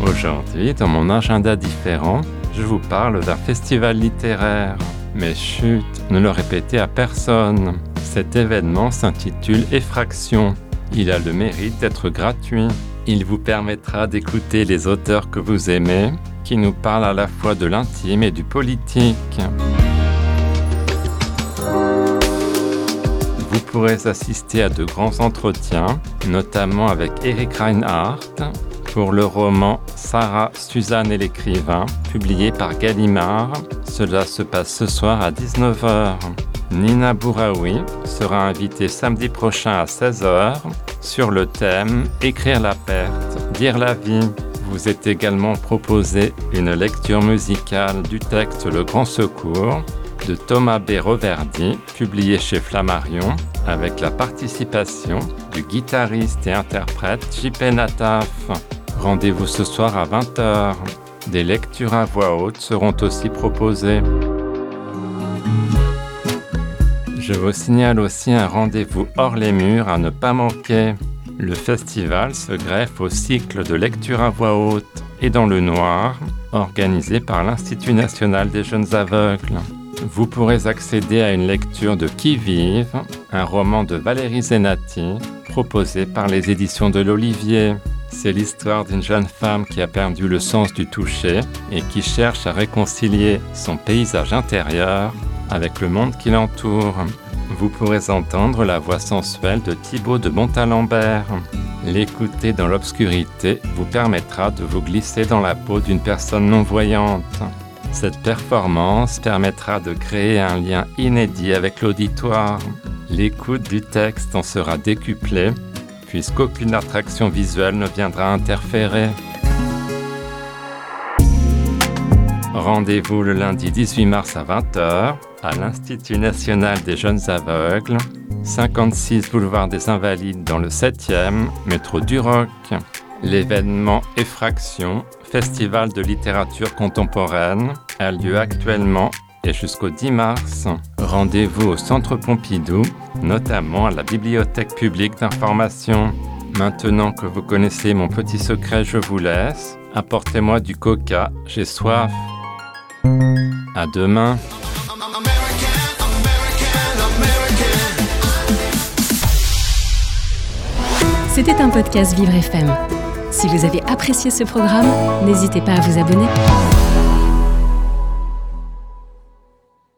Aujourd'hui, dans mon agenda différent, je vous parle d'un festival littéraire. Mais chut, ne le répétez à personne. Cet événement s'intitule Effraction. Il a le mérite d'être gratuit. Il vous permettra d'écouter les auteurs que vous aimez, qui nous parlent à la fois de l'intime et du politique. Vous pourrez assister à de grands entretiens, notamment avec Eric Reinhardt pour le roman Sarah, Suzanne et l'écrivain, publié par Gallimard. Cela se passe ce soir à 19h. Nina Bouraoui sera invitée samedi prochain à 16h sur le thème Écrire la perte, dire la vie. Vous est également proposé une lecture musicale du texte Le Grand Secours de Thomas B. Reverdy, publié chez Flammarion, avec la participation du guitariste et interprète JP Nataf. Rendez-vous ce soir à 20h. Des lectures à voix haute seront aussi proposées. Je vous signale aussi un rendez-vous hors les murs à ne pas manquer. Le festival se greffe au cycle de lecture à voix haute et dans le noir, organisé par l'Institut national des jeunes aveugles. Vous pourrez accéder à une lecture de Qui vive, un roman de Valérie Zenati, proposé par les éditions de l'Olivier. C'est l'histoire d'une jeune femme qui a perdu le sens du toucher et qui cherche à réconcilier son paysage intérieur avec le monde qui l'entoure. Vous pourrez entendre la voix sensuelle de Thibaut de Montalembert. L'écouter dans l'obscurité vous permettra de vous glisser dans la peau d'une personne non-voyante. Cette performance permettra de créer un lien inédit avec l'auditoire. L'écoute du texte en sera décuplée, puisqu'aucune attraction visuelle ne viendra interférer. Rendez-vous le lundi 18 mars à 20h à l'Institut national des jeunes aveugles, 56 boulevard des Invalides dans le 7e, métro du Roc. L'événement Effraction, festival de littérature contemporaine, a lieu actuellement et jusqu'au 10 mars. Rendez-vous au Centre Pompidou, notamment à la Bibliothèque publique d'information. Maintenant que vous connaissez mon petit secret, je vous laisse. Apportez-moi du coca, j'ai soif. À demain. C'était un podcast Vivre FM. Si vous avez apprécié ce programme, n'hésitez pas à vous abonner.